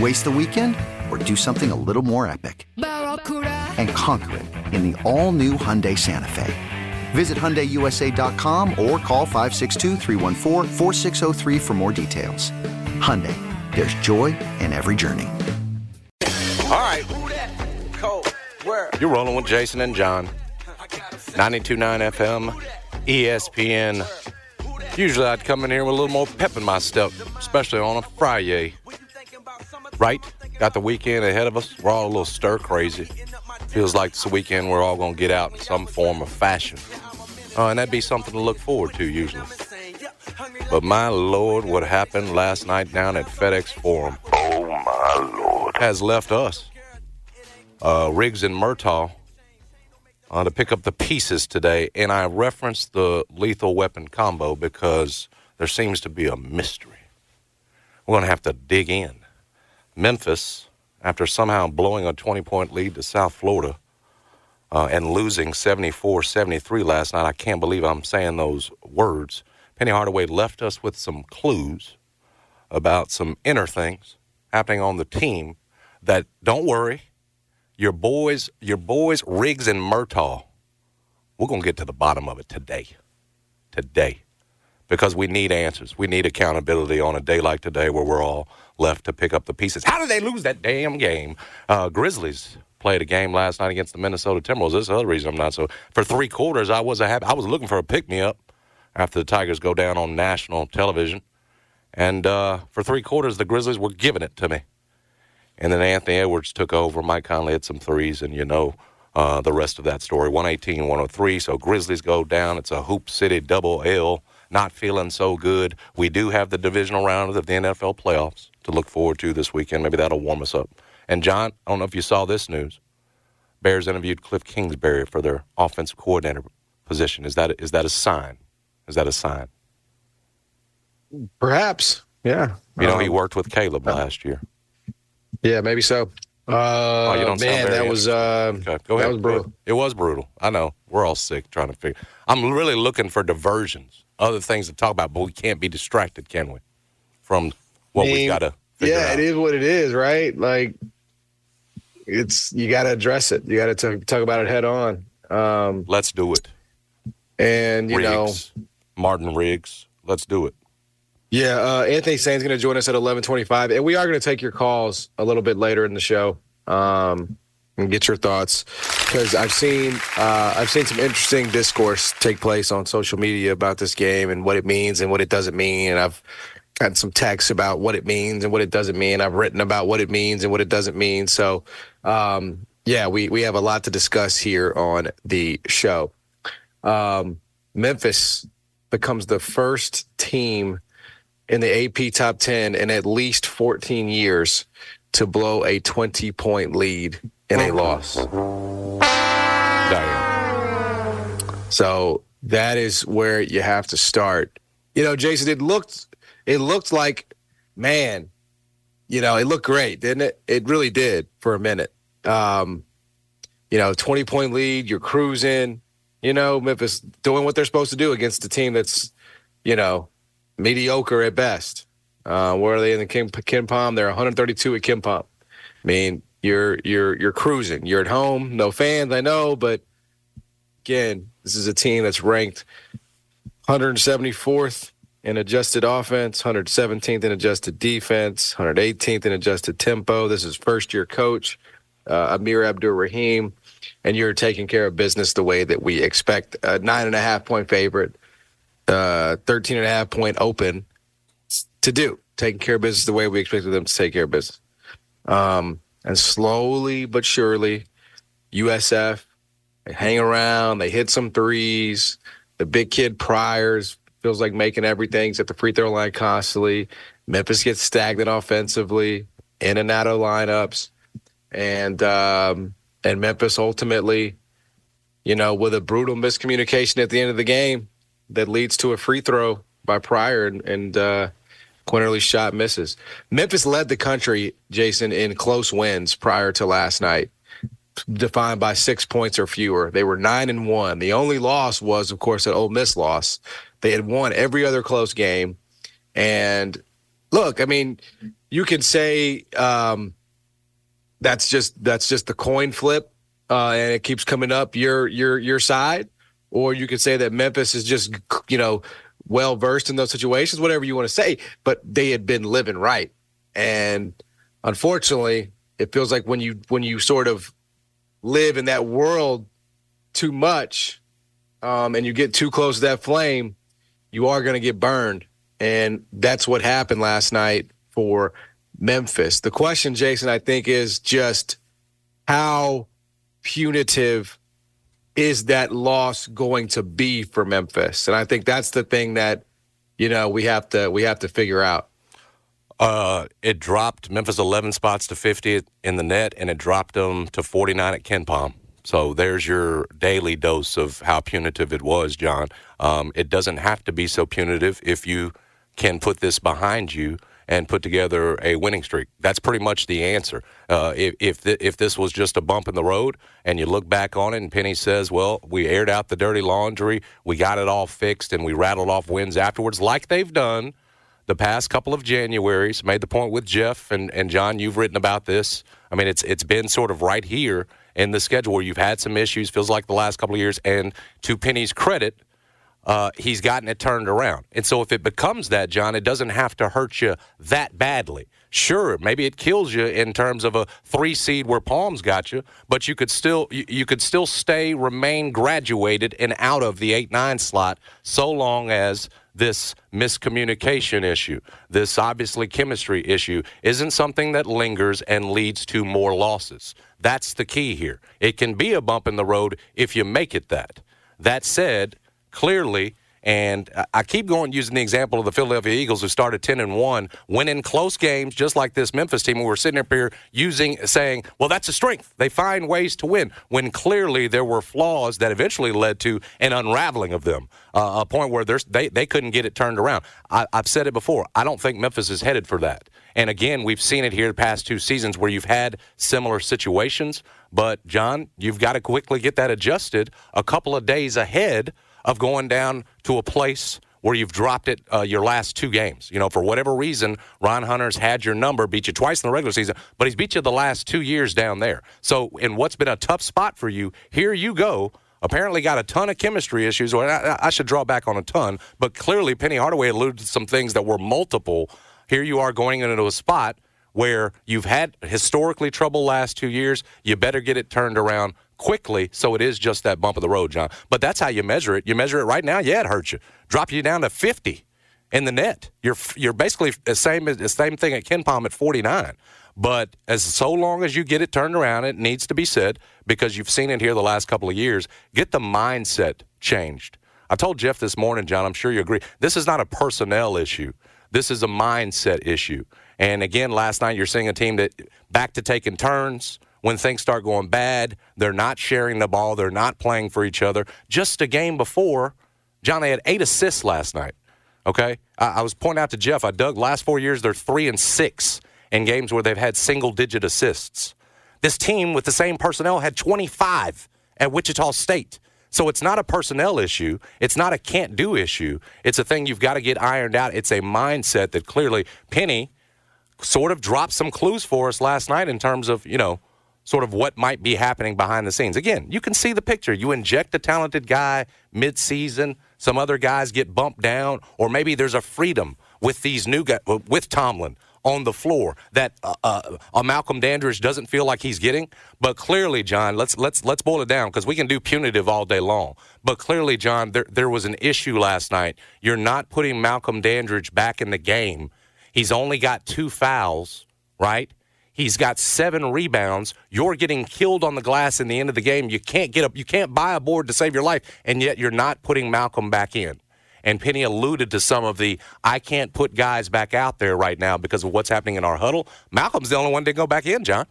Waste the weekend or do something a little more epic? And conquer it in the all new Hyundai Santa Fe. Visit HyundaiUSA.com or call 562 for more details. Hyundai, there's joy in every journey. All right. You're rolling with Jason and John. 92.9 FM, ESPN. Usually I'd come in here with a little more pep in my step, especially on a Friday. Right? Got the weekend ahead of us. We're all a little stir crazy. Feels like it's a weekend we're all going to get out in some form of fashion. Uh, and that'd be something to look forward to usually. But my lord, what happened last night down at FedEx Forum, oh my lord, has left us, uh, Riggs and Murtaugh, uh, to pick up the pieces today. And I referenced the lethal weapon combo because there seems to be a mystery. We're going to have to dig in. Memphis, after somehow blowing a 20 point lead to South Florida uh, and losing 74 73 last night, I can't believe I'm saying those words. Penny Hardaway left us with some clues about some inner things happening on the team that don't worry, your boys, your boys Riggs and Murtaugh, we're going to get to the bottom of it today. Today. Because we need answers. We need accountability on a day like today where we're all left to pick up the pieces. How did they lose that damn game? Uh, Grizzlies played a game last night against the Minnesota Timberwolves. This is the other reason I'm not so. For three quarters, I was happy. I was looking for a pick me up after the Tigers go down on national television, and uh, for three quarters, the Grizzlies were giving it to me. And then Anthony Edwards took over. Mike Conley hit some threes, and you know uh, the rest of that story. 118, 103. So Grizzlies go down. It's a Hoop City double L. Not feeling so good. We do have the divisional round of the NFL playoffs to look forward to this weekend. Maybe that'll warm us up. And John, I don't know if you saw this news. Bears interviewed Cliff Kingsbury for their offensive coordinator position. Is that is that a sign? Is that a sign? Perhaps. Yeah. You know, um, he worked with Caleb uh, last year. Yeah, maybe so. Uh, oh, you don't man, that was uh, okay. Go ahead. That was brutal. It was brutal. I know. We're all sick trying to figure. I'm really looking for diversions, other things to talk about, but we can't be distracted, can we? From what I mean, we got to. Yeah, out. it is what it is, right? Like, it's you got to address it. You got to talk about it head on. Um, Let's do it. And you Riggs, know, Martin Riggs. Let's do it. Yeah, uh, Anthony Sain's going to join us at eleven twenty-five, and we are going to take your calls a little bit later in the show um, and get your thoughts because I've seen uh, I've seen some interesting discourse take place on social media about this game and what it means and what it doesn't mean, and I've gotten some texts about what it means and what it doesn't mean. I've written about what it means and what it doesn't mean. So, um, yeah, we we have a lot to discuss here on the show. Um, Memphis becomes the first team in the AP top 10 in at least 14 years to blow a 20 point lead in a loss. So that is where you have to start. You know, Jason, it looked it looked like, man, you know, it looked great, didn't it? It really did for a minute. Um, you know, 20 point lead, you're cruising, you know, Memphis doing what they're supposed to do against a team that's, you know, mediocre at best. Uh, where are they in the Kim, KenPom? They're 132 at KenPom. I mean, you're you're you're cruising. You're at home, no fans, I know, but again, this is a team that's ranked 174th in adjusted offense, 117th in adjusted defense, 118th in adjusted tempo. This is first year coach uh, Amir Abdur Rahim, and you're taking care of business the way that we expect. A nine and a half point favorite, uh, 13 and a half point open to do, taking care of business the way we expected them to take care of business. Um, and slowly but surely, USF they hang around, they hit some threes. The big kid Pryors feels like making everything at the free throw line constantly. Memphis gets stagnant offensively, in and out of lineups, and um, and Memphis ultimately, you know, with a brutal miscommunication at the end of the game that leads to a free throw by Pryor and, and uh, Quinerly's shot misses. Memphis led the country, Jason, in close wins prior to last night, defined by six points or fewer. They were nine and one. The only loss was, of course, an Ole Miss loss. They had won every other close game. And look, I mean, you can say um, that's just that's just the coin flip, uh, and it keeps coming up your your your side, or you could say that Memphis is just you know well versed in those situations, whatever you want to say, but they had been living right. And unfortunately, it feels like when you when you sort of live in that world too much, um, and you get too close to that flame, you are going to get burned. And that's what happened last night for Memphis. The question, Jason, I think, is just how punitive is that loss going to be for Memphis? And I think that's the thing that you know we have to we have to figure out. Uh, it dropped Memphis 11 spots to 50 in the net, and it dropped them to 49 at KenPom. So there's your daily dose of how punitive it was, John. Um, it doesn't have to be so punitive if you can put this behind you and put together a winning streak. That's pretty much the answer. Uh, if if, th- if this was just a bump in the road and you look back on it and Penny says, well, we aired out the dirty laundry, we got it all fixed, and we rattled off wins afterwards, like they've done the past couple of Januaries. Made the point with Jeff and, and John, you've written about this. I mean, it's it's been sort of right here in the schedule where you've had some issues, feels like the last couple of years. And to Penny's credit, uh, he's gotten it turned around. And so if it becomes that, John, it doesn't have to hurt you that badly. Sure, maybe it kills you in terms of a three seed where Palms got you, but you could still you, you could still stay, remain graduated and out of the eight nine slot so long as this miscommunication issue, this obviously chemistry issue, isn't something that lingers and leads to more losses. That's the key here. It can be a bump in the road if you make it that. That said, clearly. And I keep going using the example of the Philadelphia Eagles who started 10 and 1, winning close games just like this Memphis team. We were sitting up here using, saying, well, that's a strength. They find ways to win when clearly there were flaws that eventually led to an unraveling of them, uh, a point where they, they couldn't get it turned around. I, I've said it before. I don't think Memphis is headed for that. And again, we've seen it here the past two seasons where you've had similar situations. But, John, you've got to quickly get that adjusted a couple of days ahead of going down to a place where you've dropped it uh, your last two games. You know, for whatever reason, Ron Hunter's had your number, beat you twice in the regular season, but he's beat you the last two years down there. So, in what's been a tough spot for you, here you go. Apparently, got a ton of chemistry issues. Or I, I should draw back on a ton, but clearly, Penny Hardaway alluded to some things that were multiple. Here you are going into a spot where you've had historically trouble last two years. You better get it turned around quickly so it is just that bump of the road, John. But that's how you measure it. You measure it right now, yeah, it hurts you. Drop you down to 50 in the net. You're you're basically the same the same thing at KenPom at 49. But as so long as you get it turned around, it needs to be said because you've seen it here the last couple of years. Get the mindset changed. I told Jeff this morning, John. I'm sure you agree. This is not a personnel issue. This is a mindset issue. And again, last night you're seeing a team that back to taking turns when things start going bad. They're not sharing the ball. They're not playing for each other. Just a game before, John, they had eight assists last night. Okay, I, I was pointing out to Jeff. I dug last four years. They're three and six in games where they've had single digit assists. This team with the same personnel had 25 at Wichita State. So it's not a personnel issue. It's not a can't do issue. It's a thing you've got to get ironed out. It's a mindset that clearly Penny sort of dropped some clues for us last night in terms of, you know, sort of what might be happening behind the scenes. Again, you can see the picture. You inject a talented guy mid-season, some other guys get bumped down, or maybe there's a freedom with these new guys, with Tomlin on the floor that uh, uh, Malcolm Dandridge doesn't feel like he's getting. But clearly, John, let's let's let's boil it down because we can do punitive all day long. But clearly, John, there there was an issue last night. You're not putting Malcolm Dandridge back in the game. He's only got two fouls, right? He's got seven rebounds. You're getting killed on the glass in the end of the game. You can't get up. You can't buy a board to save your life, and yet you're not putting Malcolm back in. And Penny alluded to some of the I can't put guys back out there right now because of what's happening in our huddle. Malcolm's the only one didn't go back in, John.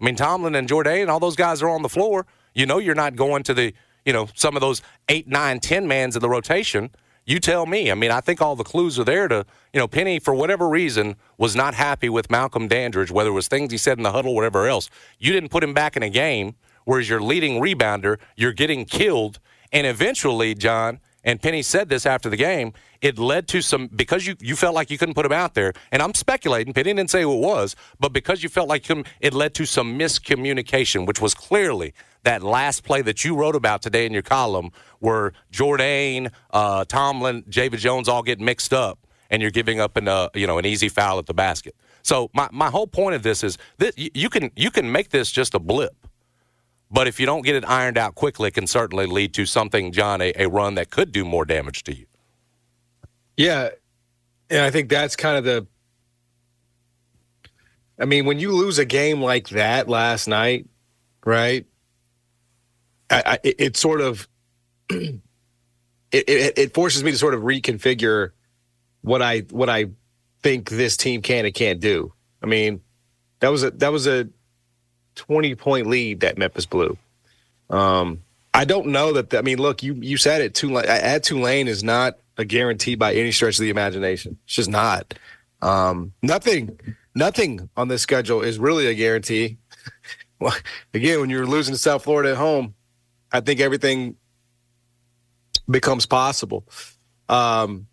I mean, Tomlin and Jordan and all those guys are on the floor. You know you're not going to the, you know, some of those eight, nine, ten mans in the rotation. You tell me. I mean, I think all the clues are there to, you know, Penny, for whatever reason, was not happy with Malcolm Dandridge, whether it was things he said in the huddle, whatever else. You didn't put him back in a game, whereas your leading rebounder, you're getting killed. And eventually, John, and Penny said this after the game, it led to some because you, you felt like you couldn't put him out there. And I'm speculating, Penny didn't say who it was, but because you felt like him, it led to some miscommunication, which was clearly that last play that you wrote about today in your column, where Jordan, uh, Tomlin, David Jones all get mixed up, and you're giving up an uh, you know an easy foul at the basket. So my, my whole point of this is that you can you can make this just a blip but if you don't get it ironed out quickly, it can certainly lead to something, John, a, a run that could do more damage to you. Yeah. And I think that's kind of the. I mean, when you lose a game like that last night, right? I, I, it, it, sort of it, it, it forces me to sort of reconfigure what I what I think this team can and can't do. I mean, that was a that was a 20 point lead that Memphis blew. Um, I don't know that. The, I mean, look, you you said it. Tulane at Tulane is not a guarantee by any stretch of the imagination. It's just not. Um, nothing, nothing on this schedule is really a guarantee. well, again, when you're losing to South Florida at home, I think everything becomes possible. Um,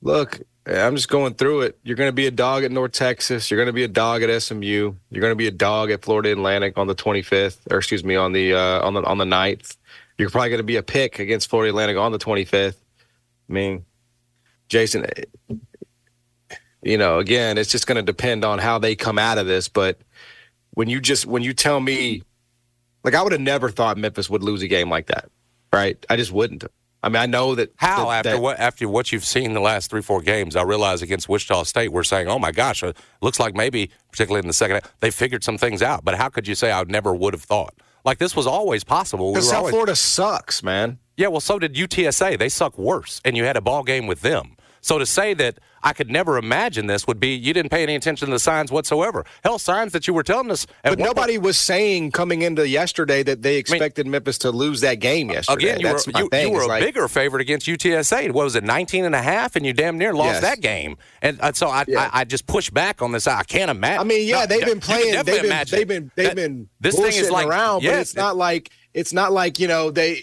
look, I'm just going through it. You're going to be a dog at North Texas. You're going to be a dog at SMU. You're going to be a dog at Florida Atlantic on the 25th, or excuse me, on the uh, on the on the 9th. You're probably going to be a pick against Florida Atlantic on the 25th. I mean, Jason, you know, again, it's just going to depend on how they come out of this. But when you just when you tell me, like, I would have never thought Memphis would lose a game like that, right? I just wouldn't. I mean, I know that how that, after that, what after what you've seen the last three four games, I realize against Wichita State, we're saying, oh my gosh, it looks like maybe particularly in the second half, they figured some things out. But how could you say I never would have thought? Like this was always possible. Because we South always... Florida sucks, man. Yeah, well, so did UTSA. They suck worse, and you had a ball game with them. So to say that I could never imagine this would be you didn't pay any attention to the signs whatsoever. Hell, signs that you were telling us. But nobody point, was saying coming into yesterday that they expected I mean, Memphis to lose that game yesterday. Again, you That's were, you, you were a like, bigger favorite against UTSA. What was it, 19 and a half? And you damn near lost yes. that game. And uh, so I, yeah. I, I, just push back on this. I can't imagine. I mean, yeah, no, they've been playing. They've been, they've been, they've been, this thing is like around, yes, but it's not like it's not like you know they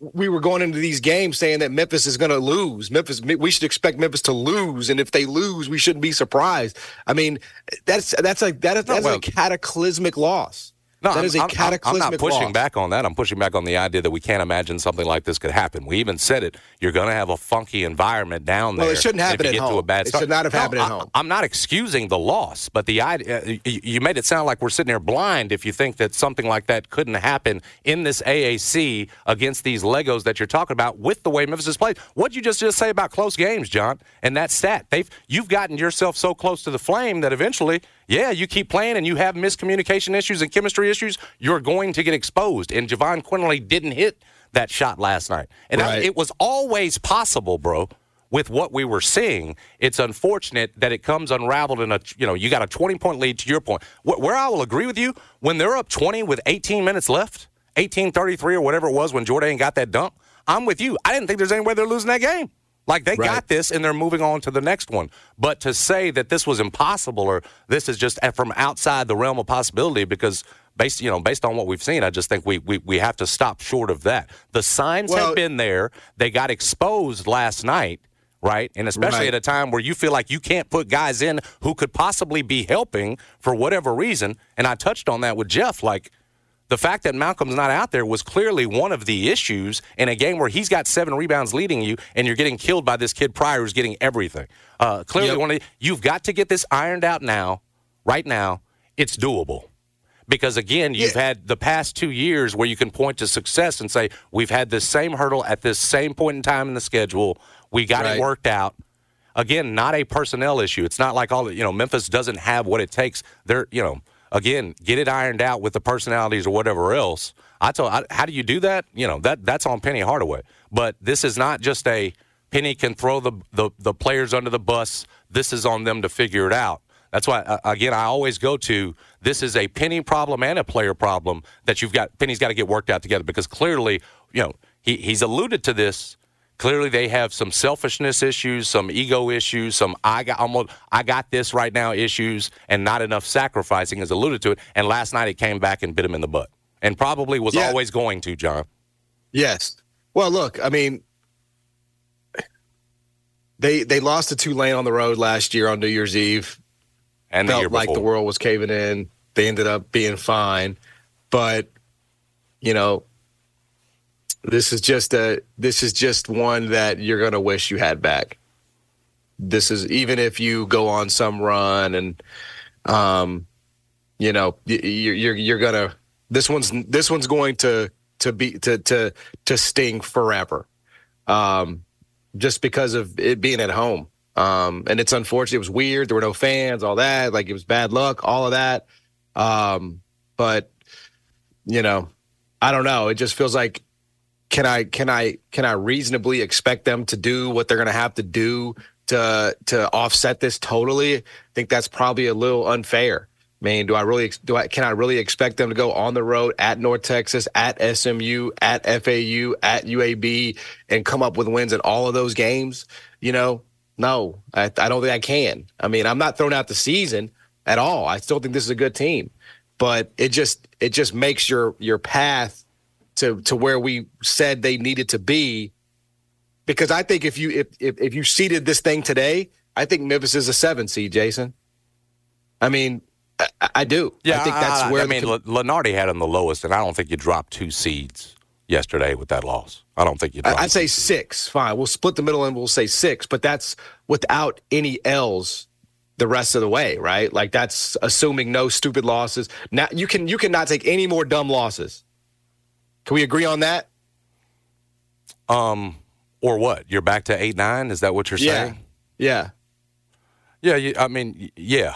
we were going into these games saying that Memphis is going to lose. Memphis, we should expect Memphis to lose, and if they lose, we shouldn't be surprised. I mean, that's that's a that is, that's well, a cataclysmic loss. No, that I'm, is a cataclysmic I'm not pushing loss. back on that. I'm pushing back on the idea that we can't imagine something like this could happen. We even said it. You're going to have a funky environment down there. Well, it shouldn't happen at home. To a bad start. It should not have no, happened I, at home. I'm not excusing the loss, but the idea uh, you made it sound like we're sitting there blind if you think that something like that couldn't happen in this AAC against these Legos that you're talking about with the way Memphis has played. What'd you just just say about close games, John? And that's that stat, they've you've gotten yourself so close to the flame that eventually yeah, you keep playing and you have miscommunication issues and chemistry issues, you're going to get exposed. And Jahvon Quinerly didn't hit that shot last night. And right. I, it was always possible, bro, with what we were seeing. It's unfortunate that it comes unraveled in a, you know, you got a 20 point lead to your point. Where I will agree with you, when they're up 20 with 18 minutes left, 1833 or whatever it was when Jordan got that dunk, I'm with you. I didn't think there's any way they're losing that game. Like they right. got this and they're moving on to the next one. But to say that this was impossible or this is just from outside the realm of possibility because based you know based on what we've seen, I just think we we, we have to stop short of that. The signs well, have been there. They got exposed last night, right? And especially right. at a time where you feel like you can't put guys in who could possibly be helping for whatever reason. And I touched on that with Jeff, like. The fact that Malcolm's not out there was clearly one of the issues in a game where he's got seven rebounds leading you, and you're getting killed by this kid Pryor who's getting everything. Uh, clearly, yep. one of the, you've got to get this ironed out now, right now. It's doable because again you've yeah. had the past two years where you can point to success and say we've had this same hurdle at this same point in time in the schedule we got right. it worked out again not a personnel issue it's not like all the, you know memphis doesn't have what it takes they're you know again get it ironed out with the personalities or whatever else i told I, how do you do that you know that that's on penny hardaway but this is not just a penny can throw the, the, the players under the bus this is on them to figure it out that's why, uh, again, I always go to this is a Penny problem and a player problem that you've got. Penny's got to get worked out together because clearly, you know, he, he's alluded to this. Clearly, they have some selfishness issues, some ego issues, some I got almost I got this right now issues, and not enough sacrificing is alluded to it. And last night, it came back and bit him in the butt, and probably was yeah. always going to. John. Yes. Well, look, I mean, they they lost to Tulane on the road last year on New Year's Eve and felt like the world was caving in. They ended up being fine, but you know, this is just a this is just one that you're gonna wish you had back. This is even if you go on some run and, um, you know, you're you're, you're gonna this one's this one's going to to be to to to sting forever, um, just because of it being at home. Um, and it's unfortunate. It was weird. There were no fans, all that. Like it was bad luck, all of that. Um, but you know, I don't know. It just feels like can I can I can I reasonably expect them to do what they're going to have to do to to offset this totally? I think that's probably a little unfair. I mean, do I really do I can I really expect them to go on the road at North Texas, at SMU, at FAU, at UAB and come up with wins in all of those games? You know, no, I, I don't think I can. I mean, I'm not throwing out the season at all. I still think this is a good team, but it just it just makes your your path to to where we said they needed to be. Because I think if you if if, if you seeded this thing today, I think Memphis is a seven seed, Jason. I mean, I, I do. Yeah, I think that's I, where I mean, the, Lunardi had them the lowest, and I don't think you dropped two seeds yesterday with that loss. I don't think you. I'd say six. Fine, we'll split the middle and we'll say six, but that's without any L's the rest of the way, right? Like that's assuming no stupid losses. Now you can you cannot take any more dumb losses. Can we agree on that? Um, or what? You're back to eight nine. Is that what you're saying? Yeah. Yeah. You, I mean, yeah.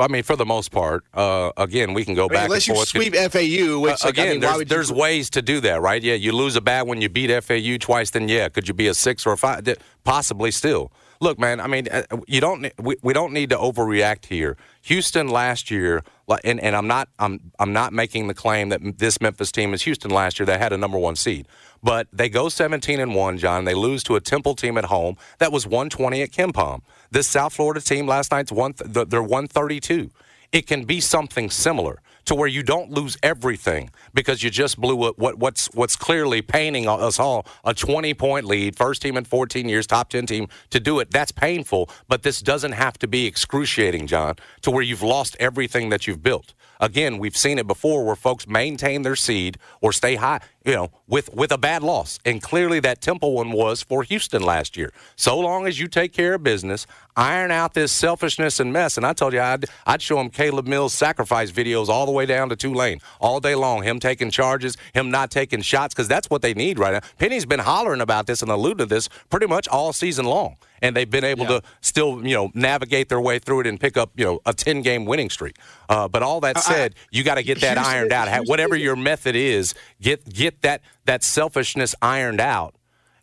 I mean, for the most part, uh, again, we can go I mean, back unless you sweep FAU. Which, uh, again, I mean, there's, there's ways to do that, right? Yeah, you lose a bad when you beat FAU twice, then yeah, could you be a six or a five? Possibly still. Look, man. I mean, uh, you don't. We, we don't need to overreact here. Houston last year, and, and I'm not. I'm I'm not making the claim that this Memphis team is Houston last year. They had a number one seed, but they go 17 and one. John, they lose to a Temple team at home that was 120 at KenPom. This South Florida team last night's one. They're 132 it can be something similar to where you don't lose everything because you just blew what, what what's what's clearly painting us all a 20 point lead, first team in 14 years, top 10 team to do it. That's painful, but this doesn't have to be excruciating, John, to where you've lost everything that you've built. Again, we've seen it before where folks maintain their seed or stay high, you know, with with a bad loss. And clearly that Temple one was for Houston last year. So long as you take care of business, iron out this selfishness and mess. And I told you I'd I'd show him Caleb Mills sacrifice videos all the way down to Tulane all day long. Him taking charges, him not taking shots, because that's what they need right now. Penny's been hollering about this and alluded to this pretty much all season long and they've been able yeah. to still, you know, navigate their way through it and pick up, you know, a 10 game winning streak. Uh, but all that said, I, you got to get that ironed out. Whatever your method is, get get that that selfishness ironed out.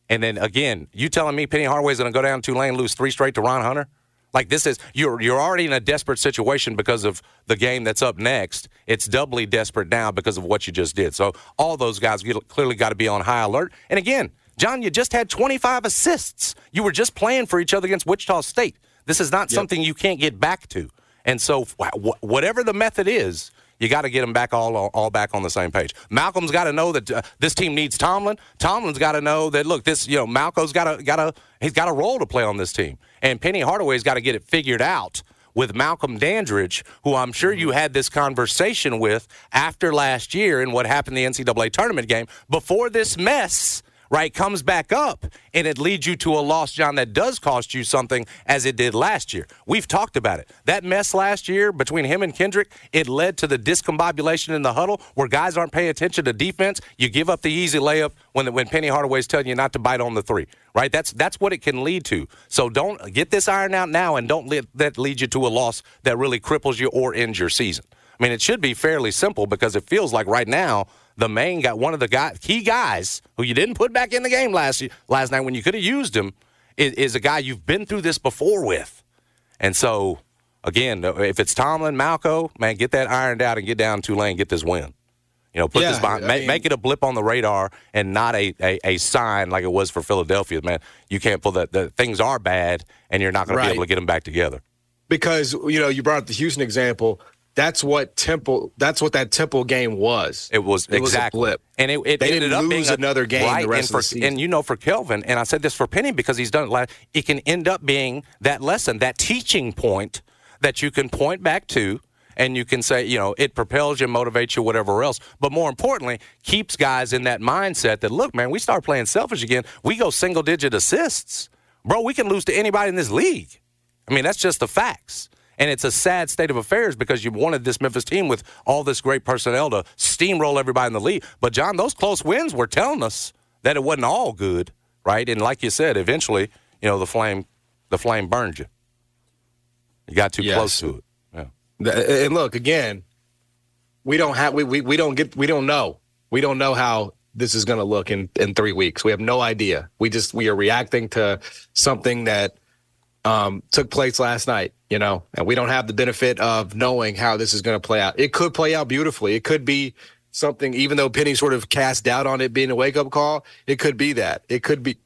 And then again, you telling me Penny Hardaway's going to go down Tulane lose three straight to Ron Hunter? Like this is you're you're already in a desperate situation because of the game that's up next. It's doubly desperate now because of what you just did. So all those guys clearly got to be on high alert. And again, John, you just had 25 assists. You were just playing for each other against Wichita State. This is not yep. something you can't get back to. And so, whatever the method is, You got to get them back all all back on the same page. Malcolm's got to know that uh, this team needs Tomlin. Tomlin's got to know that look, this you know Malcolm's got to got to he's got a role to play on this team, and Penny Hardaway's got to get it figured out with Malcolm Dandridge, who I'm sure you had this conversation with after last year and what happened in the NCAA tournament game before this mess right, comes back up and it leads you to a loss, John, that does cost you something as it did last year. We've talked about it. That mess last year between him and Kendric, it led to the discombobulation in the huddle where guys aren't paying attention to defense. You give up the easy layup when, when Penny Hardaway's telling you not to bite on the three, right? That's, that's what it can lead to. So don't get this iron out now and don't let that lead you to a loss that really cripples you or ends your season. I mean, it should be fairly simple because it feels like right now – the main guy, one of the guy, key guys who you didn't put back in the game last last night when you could have used him, is, is, a guy you've been through this before with. And so, again, uh, if it's Tomlin, Malco, man, get that ironed out and get down Tulane, get this win. You know, put yeah, this behind, make, mean, make, it a blip on the radar and not a, a, a, sign like it was for Philadelphia. Man, you can't pull that. The things are bad, and you're not going right. to be able to get them back together. Because you know, you brought up the Houston example that's what Temple. That's what that Temple game was. It was it exactly, was and it, it they ended up being a, another game right, the rest and for, of the season. And you know, for Kelvin, and I said this for Penny because he's done it. Last, it can end up being that lesson, that teaching point that you can point back to. And you can say, you know, it propels you, motivates you, whatever else. But more importantly, keeps guys in that mindset that, look, man, we start playing selfish again. We go single digit assists. Bro, we can lose to anybody in this league. I mean, that's just the facts. And it's a sad state of affairs because you wanted this Memphis team with all this great personnel to steamroll everybody in the league. But, John, those close wins were telling us that it wasn't all good, right? And like you said, eventually, you know, the flame the flame burned you. You got too yes. close to it. Yeah. And look, again, we don't have we, we, we don't get we don't know. We don't know how this is going to look in in 3 weeks. We have no idea. We just we are reacting to something that um, took place last night, you know, and we don't have the benefit of knowing how this is going to play out. It could play out beautifully. It could be something, even though Penny sort of cast doubt on it being a wake up call, it could be that. It could be,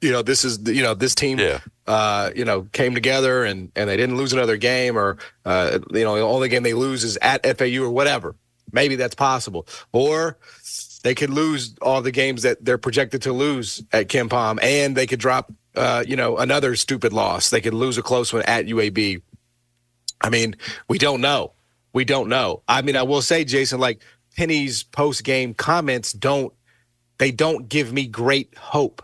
you know, this is, you know, this team, yeah. uh, you know, came together and, and they didn't lose another game or, uh, you know, the only game they lose is at FAU or whatever. Maybe that's possible. Or, they could lose all the games that they're projected to lose at KenPom, and they could drop uh, you know, another stupid loss. They could lose a close one at UAB. I mean, we don't know. We don't know. I mean, I will say, Jason, like Penny's post game comments don't they don't give me great hope.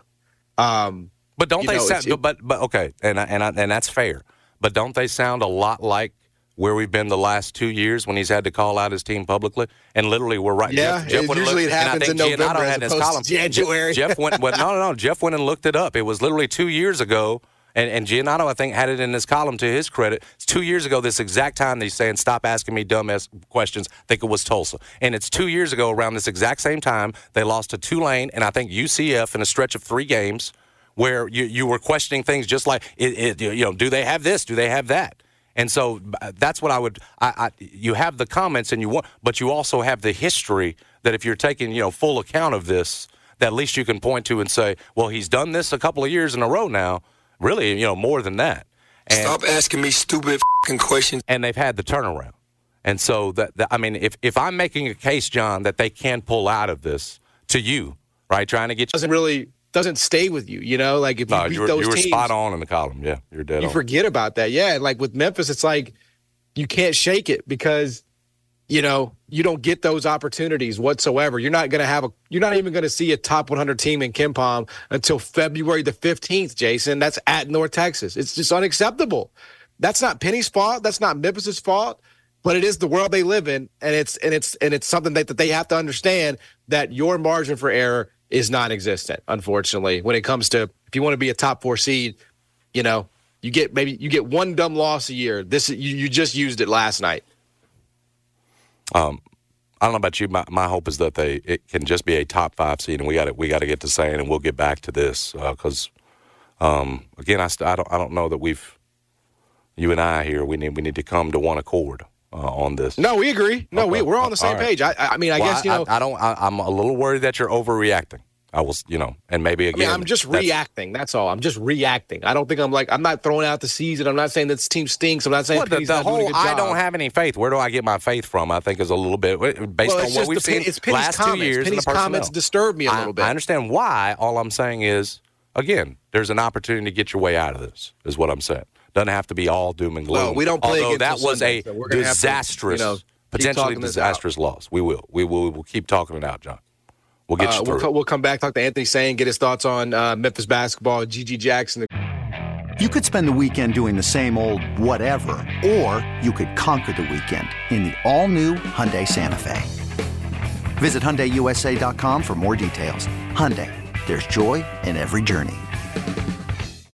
Um, but don't they know, sound? It, but but okay, and and and that's fair. But don't they sound a lot like where we've been the last two years when he's had to call out his team publicly, and literally we're right. Yeah, Jeff, Jeff usually looked, it happens in November as opposed column, to January. Jeff went, well, no, no, no. Jeff went and looked it up. It was literally two years ago, and, and Giannotto, I think, had it in his column to his credit. It's two years ago, this exact time that he's saying, stop asking me dumb ass questions. I think it was Tulsa. And it's two years ago, around this exact same time, they lost to Tulane and I think UCF in a stretch of three games where you, you were questioning things just like, it, it, you know, do they have this? Do they have that? And so that's what I would. I, I, you have the comments, and you want, but you also have the history that if you're taking you know full account of this, that at least you can point to and say, well, he's done this a couple of years in a row now. Really, you know, more than that. And, Stop asking me stupid questions. And they've had the turnaround. And so that, that I mean, if if I'm making a case, John, that they can pull out of this to you, right, trying to get you doesn't really doesn't stay with you. You know, like if you beat you were, those you were teams, spot on in the column. Yeah, you're dead. You on. forget about that. Yeah, like with Memphis, it's like you can't shake it because you know you don't get those opportunities whatsoever. You're not going to have a. You're not even going to see a top 100 team in KenPom until February the 15th. Jason, that's at North Texas. It's just unacceptable. That's not Penny's fault. That's not Memphis's fault but it is the world they live in and it's and it's and it's something that, that they have to understand that your margin for error is non-existent, unfortunately. When it comes to if you want to be a top four seed, you know, you get maybe you get one dumb loss a year. This you, you just used it last night. Um, I don't know about you. My, my hope is that they it can just be a top five seed, and we got we got to get to saying, and we'll get back to this because, uh, um, again, I, st- I don't I don't know that we've you and I here we need we need to come to one accord uh, on this. No, we agree. No, okay. we we're on the same right. page. I I mean, I well, guess you know I, I don't. I, am a little worried that you're overreacting. I was, you know, and maybe again. I mean, I'm just that's- reacting. That's all. I'm just reacting. I don't think I'm like I'm not throwing out the season. I'm not saying this team stinks. I'm not saying Well, the, the not doing a whole I don't have any faith. Where do I get my faith from? I think is a little bit based Well, on what we've seen it's Penny's last comments. two years. Penny's comments disturb me a little bit. I understand why. All I'm saying is, again, there's an opportunity to get your way out of this. Is what I'm saying. Doesn't have to be all doom and gloom. Well, we don't play Although that was Sunday, a so we're gonna disastrous, you know, potentially talking this out. disastrous loss. We will. We will. We will keep talking it out, John. We'll get Uh, you we'll, through. co- we'll come back, talk to Anthony Sain, get his thoughts on uh, Memphis basketball, GG Jackson. You could spend the weekend doing the same old whatever, or you could conquer the weekend in the all-new Hyundai Santa Fe. Visit HyundaiUSA.com for more details. Hyundai, there's joy in every journey.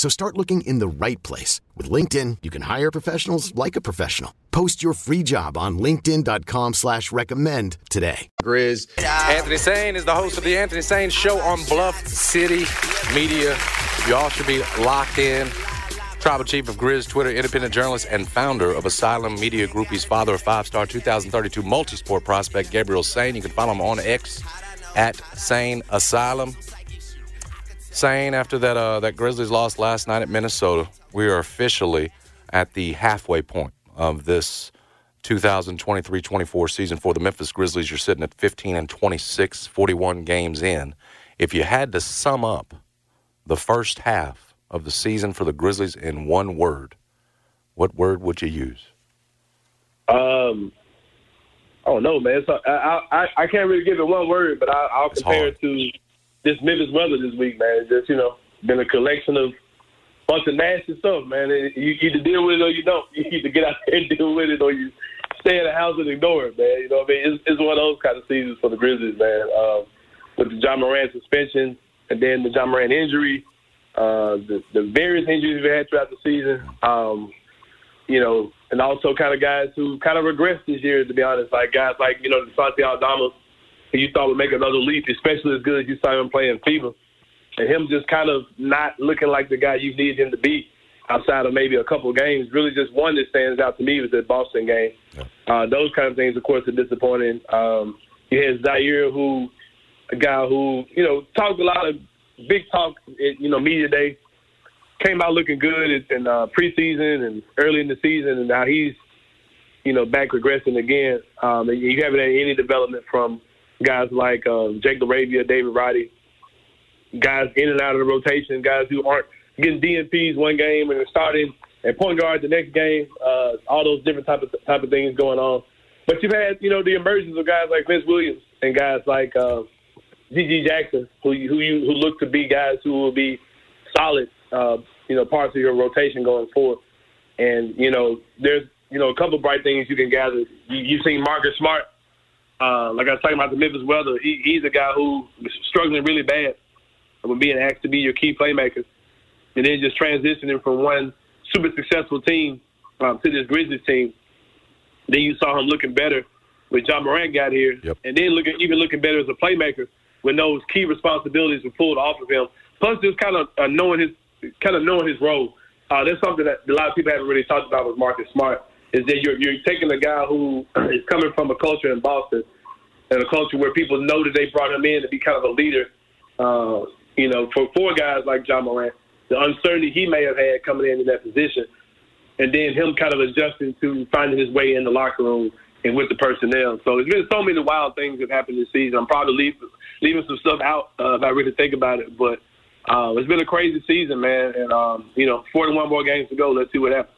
So start looking in the right place. With LinkedIn, you can hire professionals like a professional. Post your free job on linkedin.com slash recommend today. Grizz. Anthony Sain is the host of the Anthony Sain Show on Bluff City Media. You all should be locked in. Tribal Chief of Grizz, Twitter, independent journalist, and founder of Asylum Media Group. He's father of five-star 2032 multi-sport prospect Gabriel Sain. You can follow him on X at Sain Asylum. Sain, after that uh, that Grizzlies lost last night at Minnesota, we are officially at the halfway point of this 2023-24 season for the Memphis Grizzlies. You're sitting at 15 and 26, 41 games in. If you had to sum up the first half of the season for the Grizzlies in one word, what word would you use? Um, I don't know, man. So I I, I can't really give it one word, but I, I'll It's compare hard. it to this Memphis weather this week, man. It's just you know been a collection of bunch of nasty stuff, man. It- You either deal with it or you don't. You either get out there and deal with it or you stay in the house and ignore it, man. You know what I mean? It's, it's one of those kind of seasons for the Grizzlies, man. Um, with the Ja Morant suspension and then the Ja Morant injury, uh, the, the various injuries we had throughout the season. Um, you know, and also kind of guys who kind of regressed this year, to be honest. Like guys like, you know, Desante Aldama, who you thought would make another leap, especially as good as you saw him playing FIBA. And him just kind of not looking like the guy you need him to be outside of maybe a couple of games. Really just one that stands out to me was the Boston game. Uh, those kind of things, of course, are disappointing. Um, you had Ziaire, who, a guy who, you know, talked a lot of big talk at, you know, media day came out looking good in, in uh, preseason and early in the season, and now he's, you know, back regressing again. Um, and you haven't had any development from guys like um, Jake LaRavia, David Roddy, guys in and out of the rotation, guys who aren't getting DNPs one game and starting at point guard the next game. Uh, all those different type of type of things going on. But you've had, you know, the emergence of guys like Vince Williams and guys like uh. Jackson, who who you who look to be guys who will be solid, uh, you know, parts of your rotation going forward. And you know, there's you know a couple bright things you can gather. You, you've seen Marcus Smart, uh, like I was talking about the Memphis weather. He, he's a guy who was struggling really bad with being asked to be your key playmaker, and then just transitioning from one super successful team um, to this Grizzlies team. Then you saw him looking better when Ja Morant got here, Yep. and then looking even looking better as a playmaker when those key responsibilities were pulled off of him. Plus, just kind of uh, knowing his kind of knowing his role. Uh, that's something that a lot of people haven't really talked about with Marcus Smart. Is that you're you're taking a guy who is coming from a culture in Boston and a culture where people know that they brought him in to be kind of a leader. Uh, you know, for four guys like Ja Morant, the uncertainty he may have had coming in in that position, and then him kind of adjusting to finding his way in the locker room and with the personnel. So there's been so many wild things that happened this season. I'm probably leave, leaving some stuff out uh, if I really think about it, but uh, it's been a crazy season, man. And um, you know, 41 more games to go. Let's see what happens.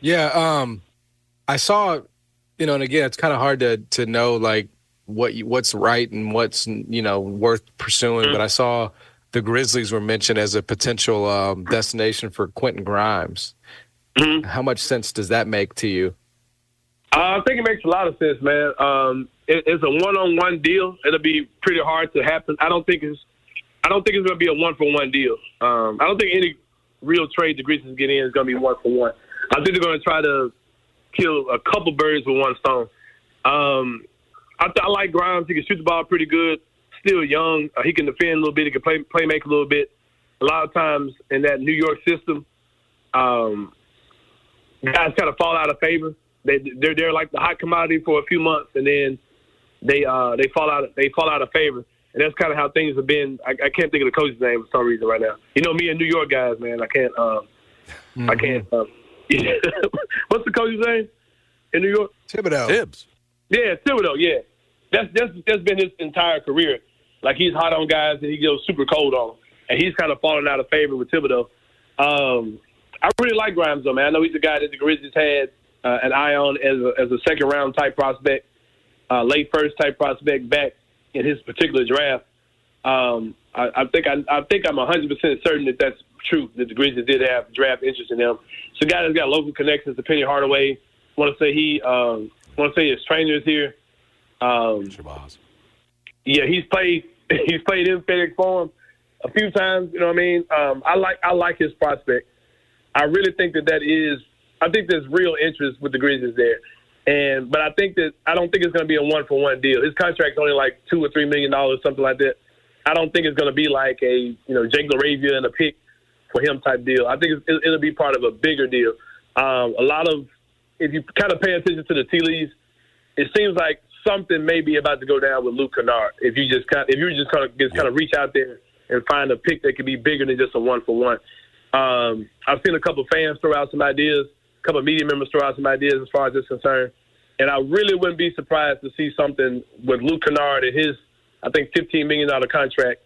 Yeah, um, I saw, you know, and again, it's kind of hard to to know like what you, what's right and what's you know worth pursuing. Mm-hmm. But I saw the Grizzlies were mentioned as a potential um, destination for Quentin Grimes. Mm-hmm. How much sense does that make to you? Uh, I think it makes a lot of sense, man. Um, it, it's a one-on-one deal. It'll be pretty hard to happen. I don't think it's. I don't think it's going to be a one-for-one deal. Um, I don't think any real trade the Grizzlies get in is going to be one-for-one. I think they're going to try to kill a couple birds with one stone. Um, I, I like Grimes. He can shoot the ball pretty good. Still young. Uh, he can defend a little bit. He can play play make a little bit. A lot of times in that New York system, um, guys kind of fall out of favor. They they're they're like the hot commodity for a few months, and then they uh they fall out they fall out of favor. And that's kind of how things have been. I, I can't think of the coach's name for some reason right now. You know me and New York guys, man. I can't. Um, mm-hmm. I can't. Um, What's the coach's name in New York? Thibodeau. Tibbs. Yeah, Thibodeau. Yeah, that's that's that's been his entire career. Like he's hot on guys and he goes super cold on them, and he's kind of fallen out of favor with Thibodeau. Um, I really like Grimes though, man. I know he's a guy that the Grizzlies had uh, an eye on as a, as a second round type prospect, uh, late first type prospect back in his particular draft. Um, I, I think I, I think I'm 100 percent certain that that's true. That the Grizzlies did have draft interest in him. So, guy that's got local connections to Penny Hardaway. Want to say he um, want to say his trainer is here. Um, yeah, he's played he's played in FedEx Forum a few times. You know what I mean? Um, I like I like his prospect. I really think that that is. I think there's real interest with the Grizzlies there, and but I think that I don't think it's going to be a one for one deal. His contract's only like two or three million dollars, something like that. I don't think it's going to be like a you know Jake LaRavia and a pick for him type deal. I think it, will be part of a bigger deal. Um, a lot of if you kind of pay attention to the tea leaves, it seems like something may be about to go down with Luke Kennard. If you just kind, of, if you just kind of just kind of reach out there and find a pick that could be bigger than just a one for one. Um, I've seen a couple fans throw out some ideas, a couple media members throw out some ideas as far as this concerned, and I really wouldn't be surprised to see something with Luke Kennard and his, I think, fifteen million dollar contract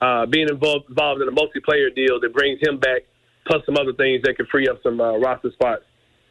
uh, being involved involved in a multiplayer deal that brings him back, plus some other things that could free up some uh, roster spots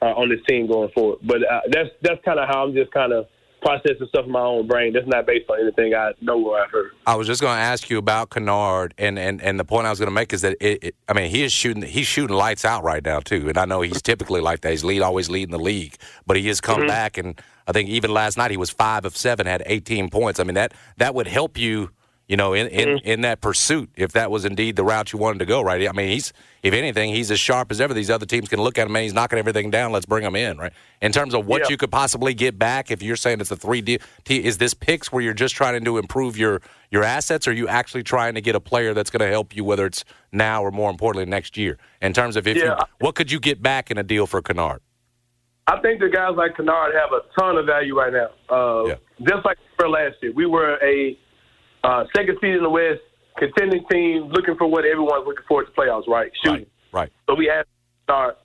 uh, on this team going forward. But uh, that's that's kind of how I'm just kind of processing stuff in my own brain. That's not based on anything I know or I've heard. I was just going to ask you about Kennard, and, and, and the point I was going to make is that it, it, I mean he is shooting he's shooting lights out right now too, and I know he's typically like that. He's lead always leading the league, but he has come mm-hmm. back, and I think even last night he was five of seven, had 18 points. I mean that that would help you you know, in, in, mm-hmm. in that pursuit, if that was indeed the route you wanted to go, right? I mean, he's, if anything, he's as sharp as ever. These other teams can look at him and he's knocking everything down. Let's bring him in, right? In terms of what yeah. you could possibly get back, if you're saying it's a three D, is this picks where you're just trying to improve your, your assets, or are you actually trying to get a player that's going to help you, whether it's now or more importantly next year? In terms of if yeah. you, what could you get back in a deal for Kennard? I think the guys like Kennard have a ton of value right now. Uh, yeah. Just like for last year, we were a uh, second seed in the West, contending team, looking for what everyone's looking for to playoffs, right? Shooting. Right. right. So we have to start.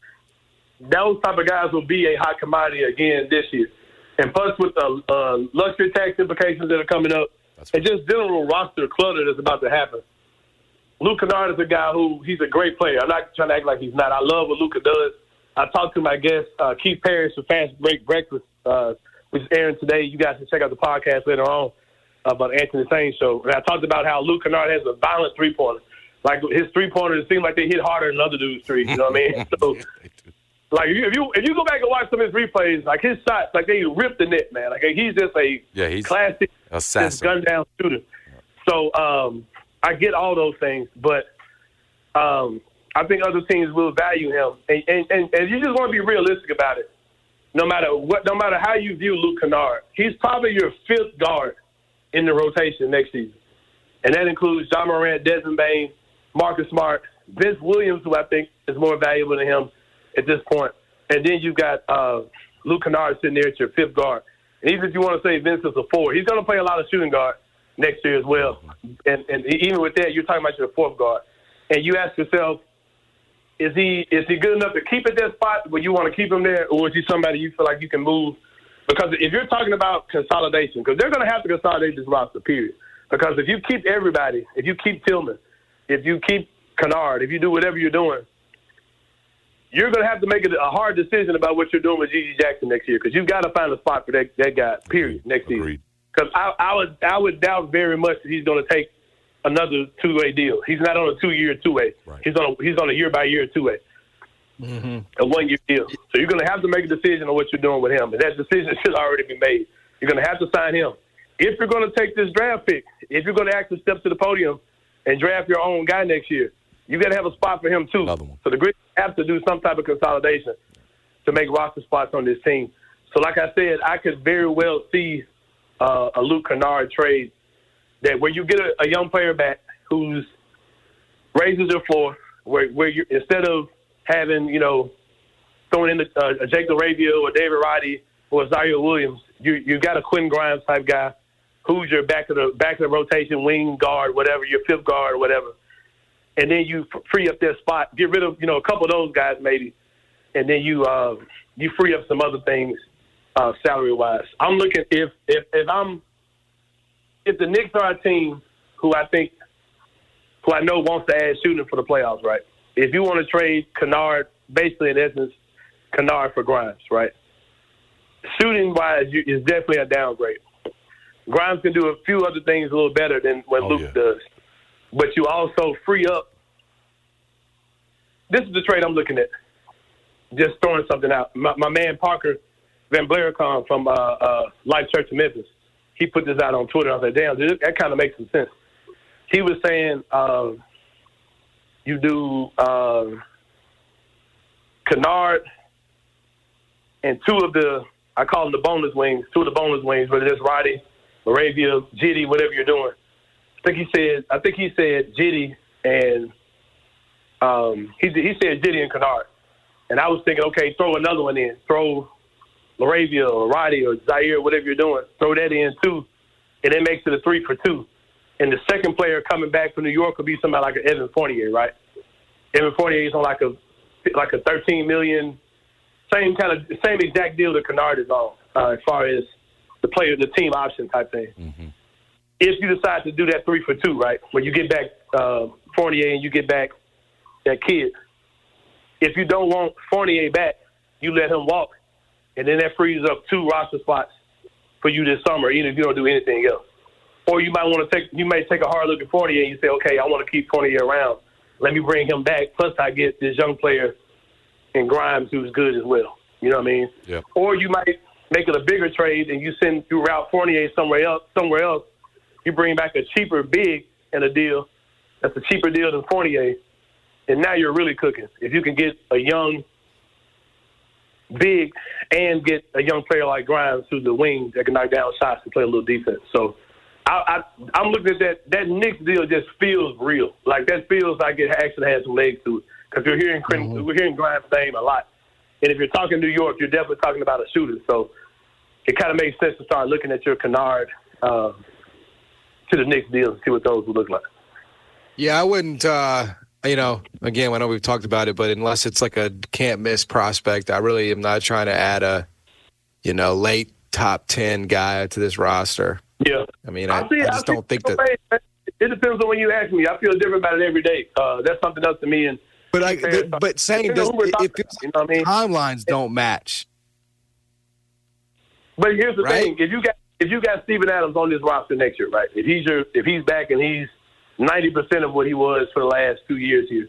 Those type of guys will be a hot commodity again this year. And plus, with the uh, luxury tax implications that are coming up, right. and just general roster clutter that's about to happen. Luke Kennard is a guy who he's a great player. I'm not trying to act like he's not. I love what Luca does. I talked to my guest uh, Keith Parrish for Fast Break Breakfast, uh, which is airing today. You guys can check out the podcast later on about Anthony Sain show, and I talked about how Luke Kennard has a violent three pointer. Like his three pointers seem like they hit harder than other dudes' threes. You know what I mean? So, like if you if you go back and watch some of his replays, like his shots, like they rip the net, man. Like he's just a yeah, he's classic assassin. gun down shooter. So um, I get all those things, but um, I think other teams will value him, and, and, and, and you just want to be realistic about it. No matter what, no matter how you view Luke Kennard, he's probably your fifth guard in the rotation next season. And that includes Ja Morant, Desmond Bane, Marcus Smart, Vince Williams, who I think is more valuable than him at this point. And then you've got uh, Luke Kennard sitting there at your fifth guard. And even if you want to say Vince is a four, he's going to play a lot of shooting guard next year as well. And, and even with that, you're talking about your fourth guard. And you ask yourself, is he is he good enough to keep at that spot where you want to keep him there, or is he somebody you feel like you can move – because if you're talking about consolidation, because they're going to have to consolidate this roster, period. Because if you keep everybody, if you keep Tillman, if you keep Kennard, if you do whatever you're doing, you're going to have to make a hard decision about what you're doing with GG Jackson next year because you've got to find a spot for that, that guy, period, next Agreed. season. Because I, I, would, I would doubt very much that he's going to take another two way deal. He's not on a two year two way. Right. He's on a, he's on a year by year two way. Mm-hmm. A one year deal. So you're going to have to make a decision on what you're doing with him, and that decision should already be made. You're going to have to sign him. If you're going to take this draft pick, if you're going to actually step to the podium and draft your own guy next year, you got to have a spot for him too. So the Grizzlies have to do some type of consolidation to make roster spots on this team. So, like I said, I could very well see uh, a Luke Kennard trade that where you get a, a young player back who's raises their floor, where where you instead of having you know throwing in the, uh, a Jake LaRavia or David Roddy or Ziaire Williams, you you got a Quinn Grimes type guy who's your back of the back of the rotation wing guard, whatever your fifth guard or whatever, and then you free up their spot, get rid of you know a couple of those guys maybe, and then you uh, you free up some other things uh, salary wise. I'm looking if if if I'm if the Knicks are a team who I think who I know wants to add shooting for the playoffs, right? If you want to trade Kennard, basically in essence, Kennard for Grimes, right? Shooting wise, is definitely a downgrade. Grimes can do a few other things a little better than what oh, Luke yeah. does, but you also free up. This is the trade I'm looking at. Just throwing something out. My, my man Parker Van Blaricon from uh, uh, Life Church of Memphis. He put this out on Twitter. I was like, damn, dude, that kind of makes some sense. He was saying uh, you do uh, Kennard and two of the, I call them the boneless wings, two of the boneless wings, whether it's Roddy, LaRavia, Jitty, whatever you're doing. I think he said, I think he said Jitty and um, he he said Jitty and Kennard. And I was thinking, okay, throw another one in. Throw LaRavia or Roddy or Ziaire, whatever you're doing, throw that in too, and it makes it a three for two. And the second player coming back from New York could be somebody like an Evan Fournier, right? Evan Fournier is on like a like a 13 million, same kind of same exact deal that Kennard is on uh, as far as the player, the team option type thing. Mm-hmm. If you decide to do that three for two, right, where you get back uh, Fournier and you get back that kid. If you don't want Fournier back, you let him walk and then that frees up two roster spots for you this summer, even if you don't do anything else. Or you might want to take you may take a hard look at Fournier and you say, okay, I want to keep Fournier around. Let me bring him back. Plus, I get this young player in Grimes who's good as well. You know what I mean? Yeah. Or you might make it a bigger trade and you send you route Fournier somewhere else. Somewhere else, you bring back a cheaper big in a deal that's a cheaper deal than Fournier, and now you're really cooking. If you can get a young big and get a young player like Grimes who's the wing that can knock down shots and play a little defense. So I, I I'm looking at that that Knicks deal just feels real. Like that feels like it actually has some legs to it because we're hearing mm-hmm. we're hearing Grimes' name a lot. And if you're talking New York, you're definitely talking about a shooter. So it kind of makes sense to start looking at your Kennard uh, to the Knicks deal and see what those would look like. Yeah, I wouldn't. Uh, you know, again, I know we've talked about it, but unless it's like a can't miss prospect, I really am not trying to add a, you know, late top 10 guy to this roster. Yeah. I mean, I, I, see, I just I don't think that. It depends on when you ask me. I feel different about it every day. Uh, that's something else to me. And but I, but saying does, if you know I mean? timelines don't match. But here's the right? thing: if you got if you got Steven Adams on this roster next year, right? If he's your if he's back and he's ninety percent of what he was for the last two years here.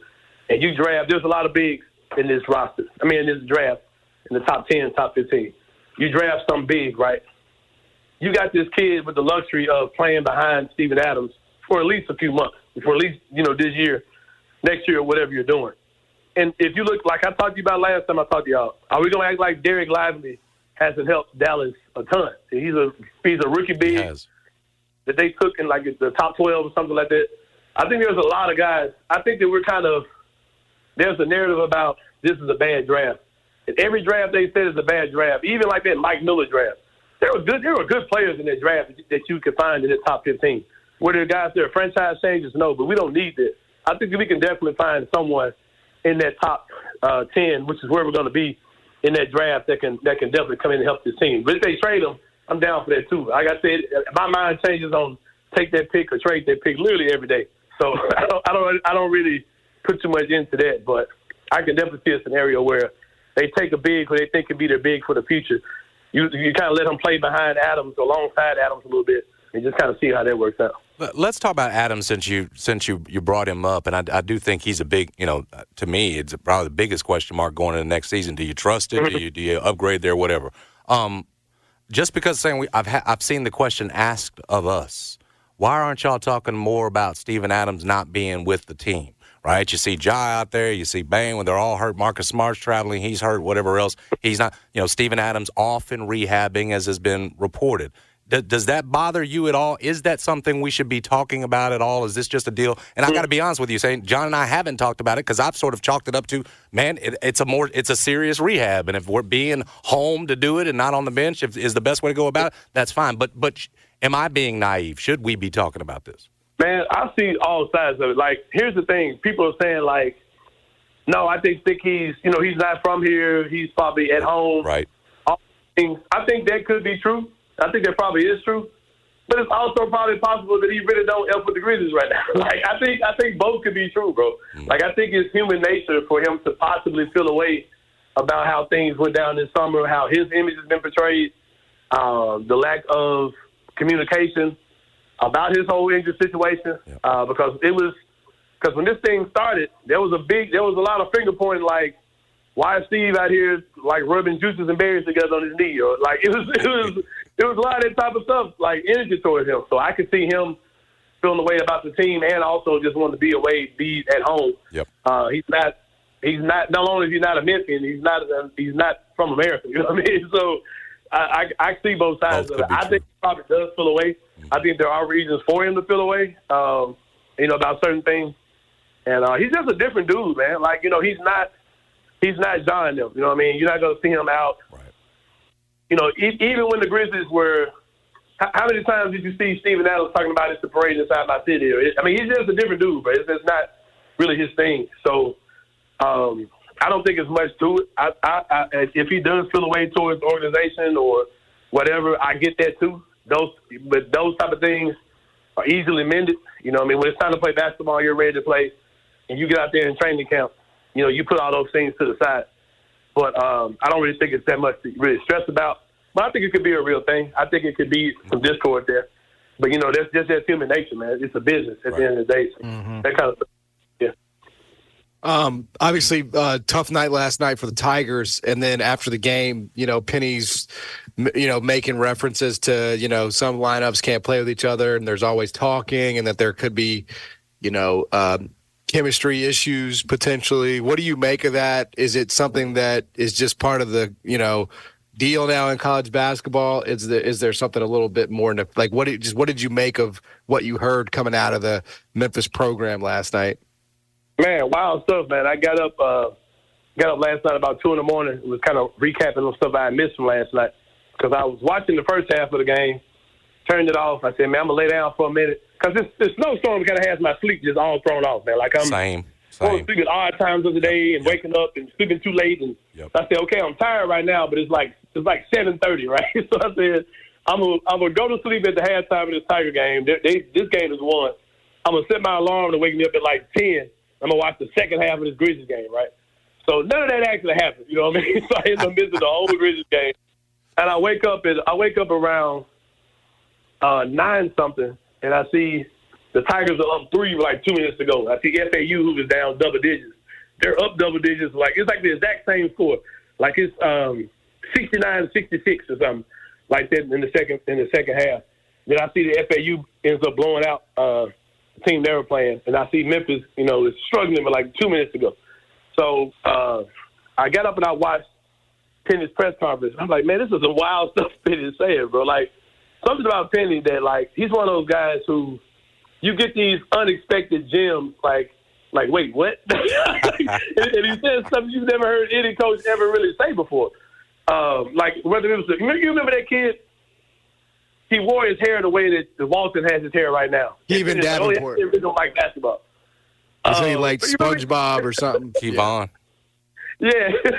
And you draft, there's a lot of bigs in this roster. I mean, in this draft, in the top ten, top fifteen. You draft some big, right? You got this kid with the luxury of playing behind Steven Adams for at least a few months, for at least you know this year, next year, whatever you're doing. And if you look like I talked to you about last time I talked to y'all, are we gonna act like Dereck Lively hasn't helped Dallas a ton? He's a he's a rookie big that they took in like the top twelve or something like that. I think there's a lot of guys. I think that we're kind of there's a narrative about this is a bad draft. And every draft they said is a bad draft. Even like that Mike Miller draft, there were good there were good players in that draft that you could find in the top 15. Were there guys there franchise changes? No, but we don't need this. I think we can definitely find someone in that top uh, 10, which is where we're going to be in that draft that can that can definitely come in and help this team. But if they trade them, I'm down for that too. Like I said, my mind changes on take that pick or trade that pick literally every day. So I don't, I don't, I don't really put too much into that, but I can definitely see a scenario where they take a big who they think could be their big for the future. You you kind of let him play behind Adams, alongside Adams a little bit, and just kind of see how that works out. Let's talk about Adams since you since you you brought him up, and I, I do think he's a big, you know, to me it's probably the biggest question mark going into the next season. Do you trust it? do you do you upgrade there? Whatever. Um, just because Sain we, I've ha- I've seen the question asked of us. Why aren't y'all talking more about Steven Adams not being with the team? Right? You see Ja out there, you see Bane when they're all hurt. Marcus Smart's traveling, he's hurt. Whatever else, he's not. You know, Steven Adams off and rehabbing, as has been reported. D- does that bother you at all? Is that something we should be talking about at all? Is this just a deal? And I got to be honest with you, Sain John and I haven't talked about it because I've sort of chalked it up to, man, it, it's a more, it's a serious rehab, and if we're being home to do it and not on the bench if, is the best way to go about it, that's fine. But but am I being naive? Should we be talking about this? Man, I see all sides of it. Like, here's the thing: people are saying like, no, I think think he's, you know, he's not from here. He's probably at home. Right. I think that could be true. I think that probably is true. But it's also probably possible that he really don't help with the Grizzlies right now. like I think I think both could be true, bro. Like I think it's human nature for him to possibly feel away about how things went down this summer, how his image has been portrayed, um, the lack of communication about his whole injury situation. Uh, because it was because when this thing started, there was a big, there was a lot of finger pointing like, why is Steve out here like rubbing juices and berries together on his knee? Or like it was, it was, it was a lot of that type of stuff, like energy towards him. So I could see him feeling the way about the team, and also just wanting to be away, be at home. Yep. Uh, he's not, he's not. Not only is he not a Memphian, he's not, a, he's not from America. You know what I mean? So I, I, I see both sides Both of it. I think he probably does feel away. I think there are reasons for him to feel away. Um, you know about certain things, and uh, he's just a different dude, man. Like you know, he's not he's not John them. You know what I mean? You're not going to see him out. Right. You know, e- even when the Grizzlies were. How, how many times did you see Steven Adams talking about it's the parade inside my city? Or it- I mean, he's just a different dude, but it's, it's not really his thing. So um, I don't think it's much to it. I, I, I, if he does feel away towards the organization or whatever, I get that too. Those, but those type of things are easily mended. You know, what I mean, when it's time to play basketball, you're ready to play, and you get out there in training camp. You know, you put all those things to the side. But um, I don't really think it's that much to really stress about. But I think it could be a real thing. I think it could be some discord there. But you know, that's just that's human nature, man. It's a business at the end of the day. So That kind of yeah. Um, obviously, uh, tough night last night for the Tigers, and then after the game, you know, Penny's, you know, making references to you know some lineups can't play with each other, and there's always talking, and that there could be, you know, um, chemistry issues potentially. What do you make of that? Is it something that is just part of the you know deal now in college basketball? Is there is there something a little bit more like what did just what did you make of what you heard coming out of the Memphis program last night? Man, wild stuff, man. I got up, uh, got up last night about two in the morning. It was kind of recapping some stuff I missed from last night because I was watching the first half of the game. Turned it off. I said, man, I'm gonna lay down for a minute because this, this snowstorm kind of has my sleep just all thrown off, man. Like I'm Same. Same. to sleep at odd times of the day and waking up and sleeping too late. And Yep. I said, okay, I'm tired right now, but it's like it's like seven thirty, right? So I said, I'm gonna I'm gonna go to sleep at the halftime of this Tiger game. They, they, this game is won. I'm gonna set my alarm to wake me up at like ten. I'm gonna watch the second half of this Grizzlies game, right? So none of that actually happened. You know what I mean? So I end up missing the whole Grizzlies game, and I wake up at I wake up around uh, nine something, and I see the Tigers are up three like two minutes ago. I see FAU who was down double digits. They're up double digits. Like it's like the exact same score. Like it's um 69-66 or something like that in the second in the second half. Then I see the FAU ends up blowing out uh, the team they were playing, and I see Memphis, you know, is struggling with like two minutes ago. So uh, I got up and I watched Penny's press conference. I'm like, man, this is some wild stuff Penny's saying, bro. Like something about Penny that like he's one of those guys who you get these unexpected gems like like wait what and, and he says something you've never heard any coach ever really say before um, like whether it was the, you remember that kid he wore his hair the way that the Walton has his hair right now Even And it's like, oh, yeah, Davenport. he don't like basketball He said he Um, liked but you remember- SpongeBob or something. keep on yeah,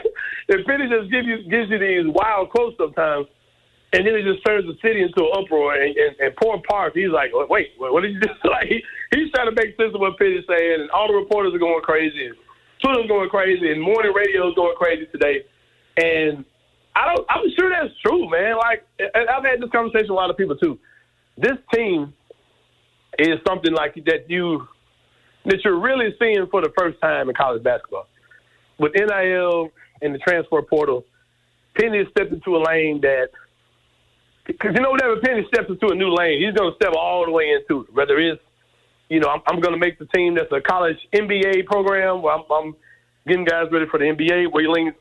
and Penny just gives you gives you these wild quotes sometimes, And then it just turns the city into an uproar. And, and, and poor Parks, he's like, wait, what did you just like? He, he's trying to make sense of what is saying, and all the reporters are going crazy, and Twitter's going crazy, and morning radio is going crazy today. And I don't, I'm sure that's true, man. Like, I've had this conversation with a lot of people too. This team is something like that you that you're really seeing for the first time in college basketball. With NIL and the transfer portal, Penny has stepped into a lane that because you know whenever Penny steps into a new lane, he's going to step all the way into it. Whether it's you know I'm, I'm going to make the team that's a college NBA program where I'm, I'm getting guys ready for the NBA, where he leans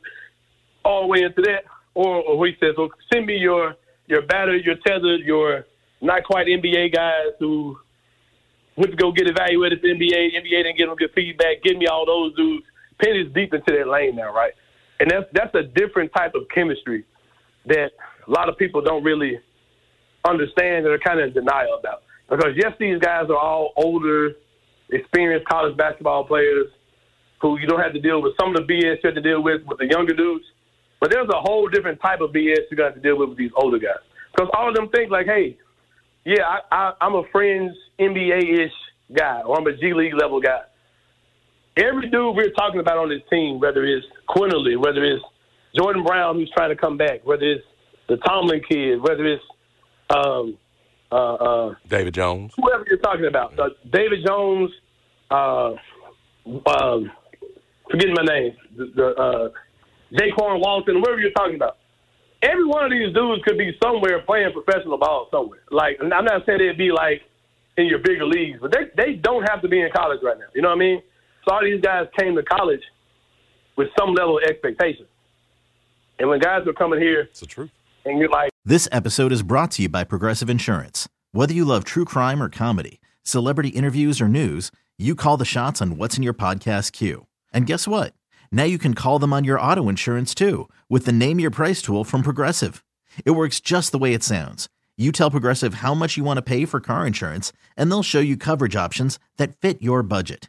all the way into that, or, or he says, "Well, send me your your batter, your tethered, your not quite NBA guys who went to go get evaluated for NBA. NBA didn't get them good feedback. Give me all those dudes. Penny's deep into that lane now, right? And that's that's a different type of chemistry that a lot of people don't really understand and are kind of in denial about. Because yes, these guys are all older, experienced college basketball players who you don't have to deal with some of the BS you have to deal with with the younger dudes. But there's a whole different type of BS you got to deal with with these older guys. Because all of them think like, hey, yeah, I, I, I'm a friends NBA ish guy, or I'm a G League level guy. Every dude we're talking about on this team, whether it's Quinerly, whether it's Jordan Brown who's trying to come back, whether it's the Tomlin kid, whether it's um, uh, uh, David Jones, whoever you're talking about, uh, David Jones, uh, um, forgetting my name, the, the uh, Jaykwon Walton, whoever you're talking about. Every one of these dudes could be somewhere playing professional ball somewhere. Like, I'm not saying it'd be like in your bigger leagues, but they they don't have to be in college right now. You know what I mean? So all these guys came to college with some level of expectation. And when guys are coming here, it's the truth. And you're like, this episode is brought to you by Progressive Insurance. Whether you love true crime or comedy, celebrity interviews or news, you call the shots on what's in your podcast queue. And guess what? Now you can call them on your auto insurance too with the Name Your Price tool from Progressive. It works just the way it sounds. You tell Progressive how much you want to pay for car insurance, and they'll show you coverage options that fit your budget.